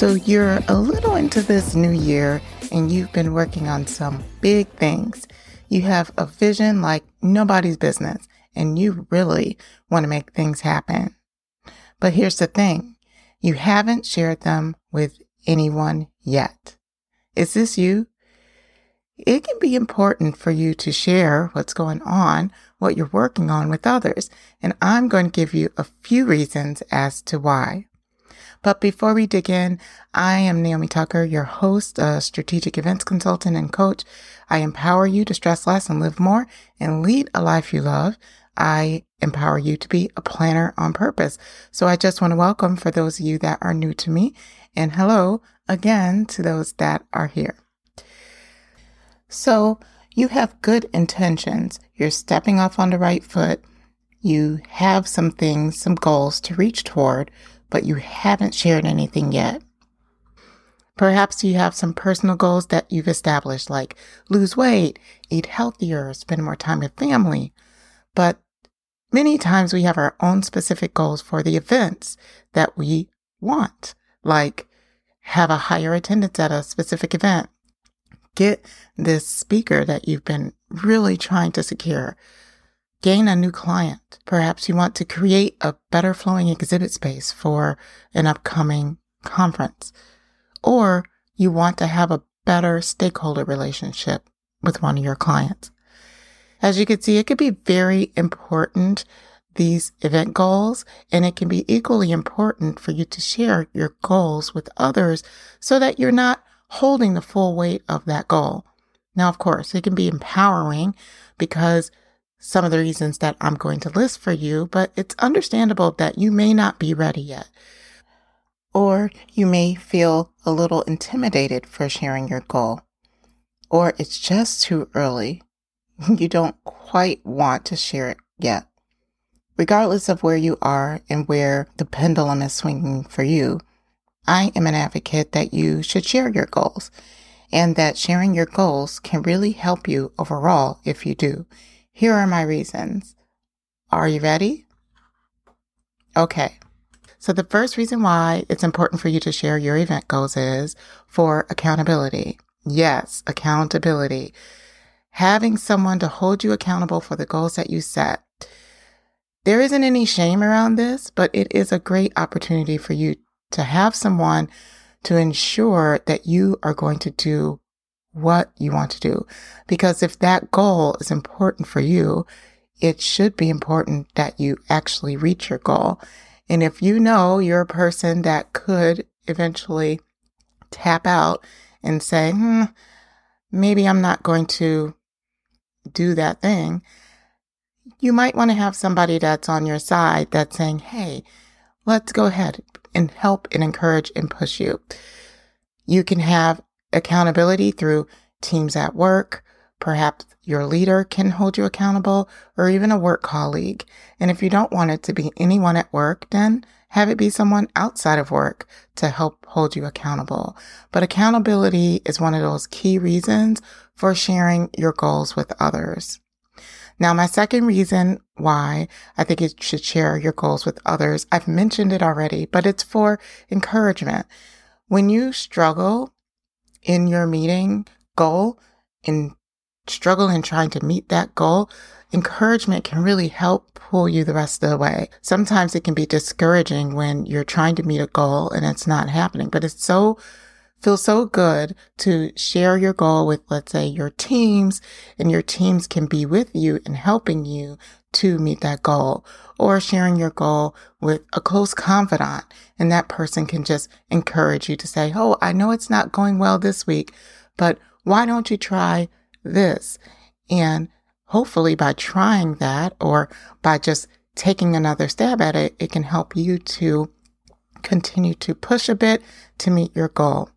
So you're a little into this new year and you've been working on some big things. You have a vision like nobody's business and you really want to make things happen. But here's the thing. You haven't shared them with anyone yet. Is this you? It can be important for you to share what's going on, what you're working on with others. And I'm going to give you a few reasons as to why. But before we dig in, I am Naomi Tucker, your host, a strategic events consultant and coach. I empower you to stress less and live more and lead a life you love. I empower you to be a planner on purpose. So I just want to welcome for those of you that are new to me and hello again to those that are here. So you have good intentions. You're stepping off on the right foot. You have some things, some goals to reach toward, but you haven't shared anything yet. Perhaps you have some personal goals that you've established, like lose weight, eat healthier, spend more time with family. But many times we have our own specific goals for the events that we want, like have a higher attendance at a specific event, get this speaker that you've been really trying to secure, gain a new client. Perhaps you want to create a better flowing exhibit space for an upcoming conference, or you want to have a better stakeholder relationship with one of your clients. As you can see, it could be very important, these event goals, and it can be equally important for you to share your goals with others so that you're not holding the full weight of that goal. Now, of course, it can be empowering because some of the reasons that I'm going to list for you, but it's understandable that you may not be ready yet. Or you may feel a little intimidated for sharing your goal. Or it's just too early. You don't quite want to share it yet. Regardless of where you are and where the pendulum is swinging for you, I am an advocate that you should share your goals and that sharing your goals can really help you overall if you do. Here are my reasons. Are you ready? Okay. So the first reason why it's important for you to share your event goals is for accountability. Yes, accountability. Having someone to hold you accountable for the goals that you set. There isn't any shame around this, but it is a great opportunity for you to have someone to ensure that you are going to do what you want to do. Because if that goal is important for you, it should be important that you actually reach your goal. And if you know you're a person that could eventually tap out and say, hmm, maybe I'm not going to do that thing, you might want to have somebody that's on your side that's saying, hey, let's go ahead and help and encourage and push you. You can have accountability through teams at work. Perhaps your leader can hold you accountable or even a work colleague. And if you don't want it to be anyone at work, then have it be someone outside of work to help hold you accountable. But accountability is one of those key reasons for sharing your goals with others. Now, my second reason why I think you should share your goals with others, I've mentioned it already, but it's for encouragement. When you struggle in your meeting goal and struggle in trying to meet that goal, encouragement can really help pull you the rest of the way. Sometimes it can be discouraging when you're trying to meet a goal and it's not happening, but it's so feels so good to share your goal with, let's say, your teams and your teams can be with you and helping you to meet that goal or sharing your goal with a close confidant. And that person can just encourage you to say, Oh, I know it's not going well this week, but why don't you try this? And hopefully by trying that or by just taking another stab at it, it can help you to continue to push a bit to meet your goal.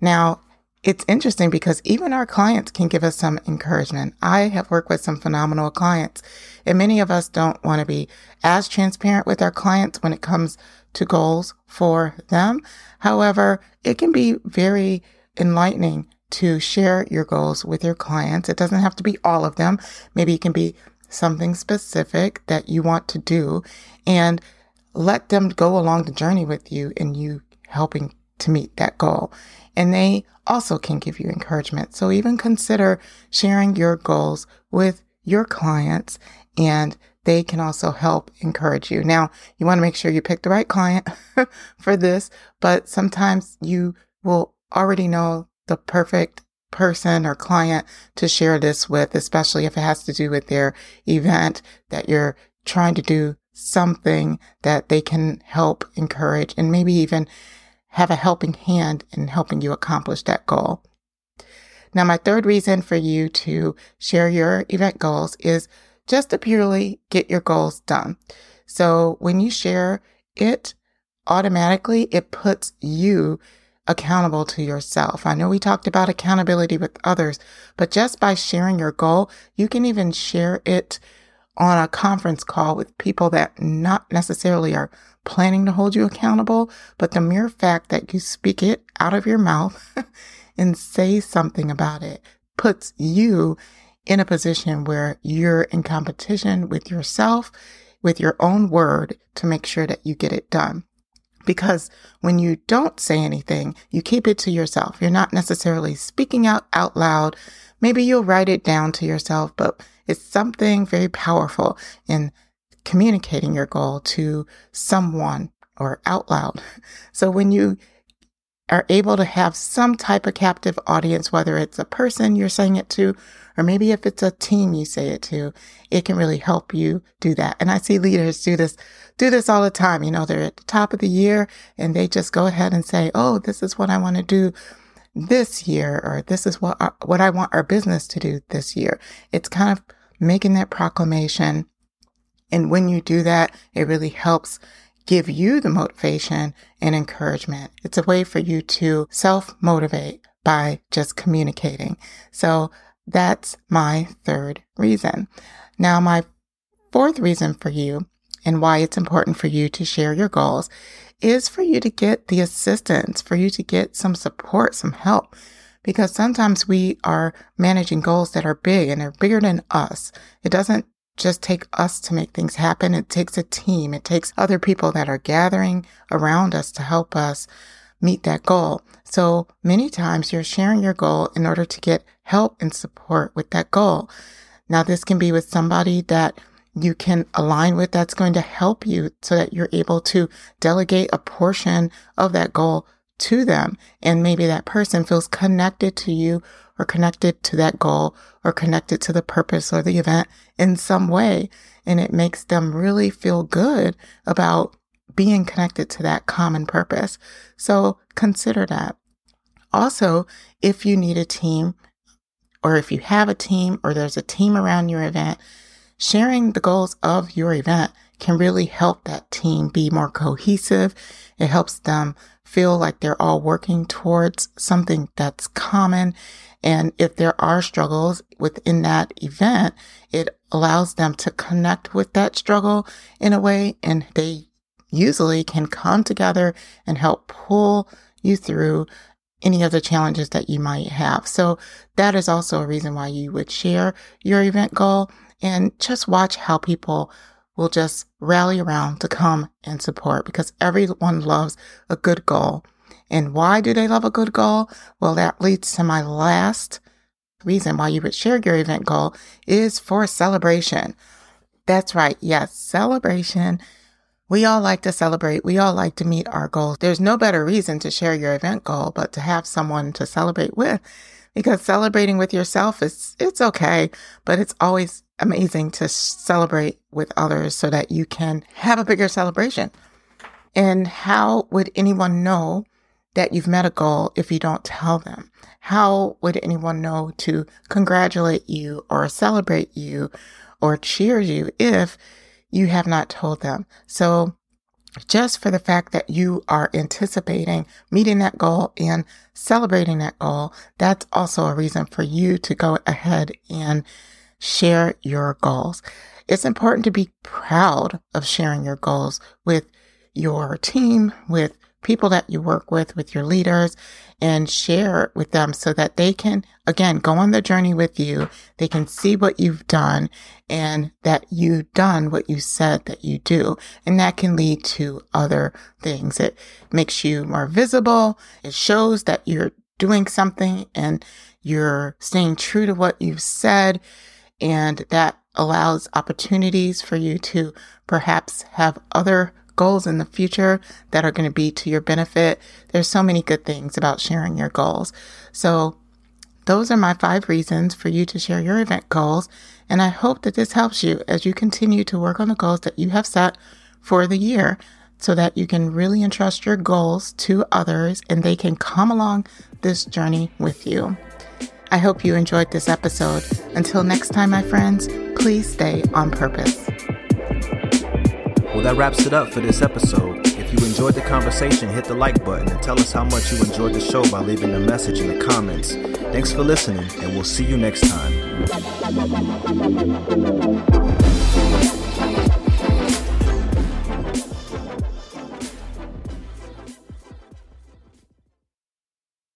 Now, it's interesting because even our clients can give us some encouragement. I have worked with some phenomenal clients and many of us don't want to be as transparent with our clients when it comes to goals for them. However, it can be very enlightening to share your goals with your clients. It doesn't have to be all of them. Maybe it can be something specific that you want to do and let them go along the journey with you and you helping to meet that goal. And they also can give you encouragement. So even consider sharing your goals with your clients and they can also help encourage you. Now, you want to make sure you pick the right client for this, but sometimes you will already know the perfect person or client to share this with, especially if it has to do with their event that you're trying to do something that they can help encourage and maybe even have a helping hand in helping you accomplish that goal. Now, my third reason for you to share your event goals is just to purely get your goals done. So when you share it, automatically it puts you accountable to yourself. I know we talked about accountability with others, but just by sharing your goal, you can even share it on a conference call with people that not necessarily are planning to hold you accountable, but the mere fact that you speak it out of your mouth and say something about it puts you in a position where you're in competition with yourself, with your own word to make sure that you get it done. Because when you don't say anything, you keep it to yourself. You're not necessarily speaking out out loud. Maybe you'll write it down to yourself, but it's something very powerful in communicating your goal to someone or out loud. So when you are able to have some type of captive audience, whether it's a person you're saying it to, or maybe if it's a team you say it to, it can really help you do that. And I see leaders do this, do this all the time. You know, they're at the top of the year and they just go ahead and say, Oh, this is what I want to do this year, or this is what, our, what I want our business to do this year. It's kind of making that proclamation. And when you do that, it really helps give you the motivation and encouragement. It's a way for you to self motivate by just communicating. So that's my third reason. Now, my fourth reason for you and why it's important for you to share your goals is for you to get the assistance, for you to get some support, some help. Because sometimes we are managing goals that are big and they're bigger than us. It doesn't just take us to make things happen. It takes a team. It takes other people that are gathering around us to help us meet that goal. So many times you're sharing your goal in order to get help and support with that goal. Now, this can be with somebody that you can align with that's going to help you so that you're able to delegate a portion of that goal to them. And maybe that person feels connected to you or connected to that goal or connected to the purpose or the event in some way. And it makes them really feel good about being connected to that common purpose. So consider that. Also, if you need a team or if you have a team or there's a team around your event, sharing the goals of your event can really help that team be more cohesive. It helps them feel like they're all working towards something that's common. And if there are struggles within that event, it allows them to connect with that struggle in a way and they usually can come together and help pull you through any of the challenges that you might have. So that is also a reason why you would share your event goal and just watch how people will just rally around to come and support because everyone loves a good goal. And why do they love a good goal? Well, that leads to my last reason why you would share your event goal is for celebration. That's right. Yes, celebration we all like to celebrate. We all like to meet our goals. There's no better reason to share your event goal, but to have someone to celebrate with because celebrating with yourself is, it's okay, but it's always amazing to celebrate with others so that you can have a bigger celebration. And how would anyone know that you've met a goal if you don't tell them? How would anyone know to congratulate you or celebrate you or cheer you if you have not told them. So just for the fact that you are anticipating meeting that goal and celebrating that goal, that's also a reason for you to go ahead and share your goals. It's important to be proud of sharing your goals with your team, with people that you work with, with your leaders, and share with them so that they can, again, go on the journey with you. They can see what you've done and that you've done what you said that you do. And that can lead to other things. It makes you more visible. It shows that you're doing something and you're staying true to what you've said. And that allows opportunities for you to perhaps have other goals in the future that are going to be to your benefit. There's so many good things about sharing your goals. So those are my five reasons for you to share your event goals. And I hope that this helps you as you continue to work on the goals that you have set for the year so that you can really entrust your goals to others and they can come along this journey with you. I hope you enjoyed this episode. Until next time, my friends, please stay on purpose. Well, that wraps it up for this episode. If you enjoyed the conversation, hit the like button and tell us how much you enjoyed the show by leaving a message in the comments. Thanks for listening, and we'll see you next time.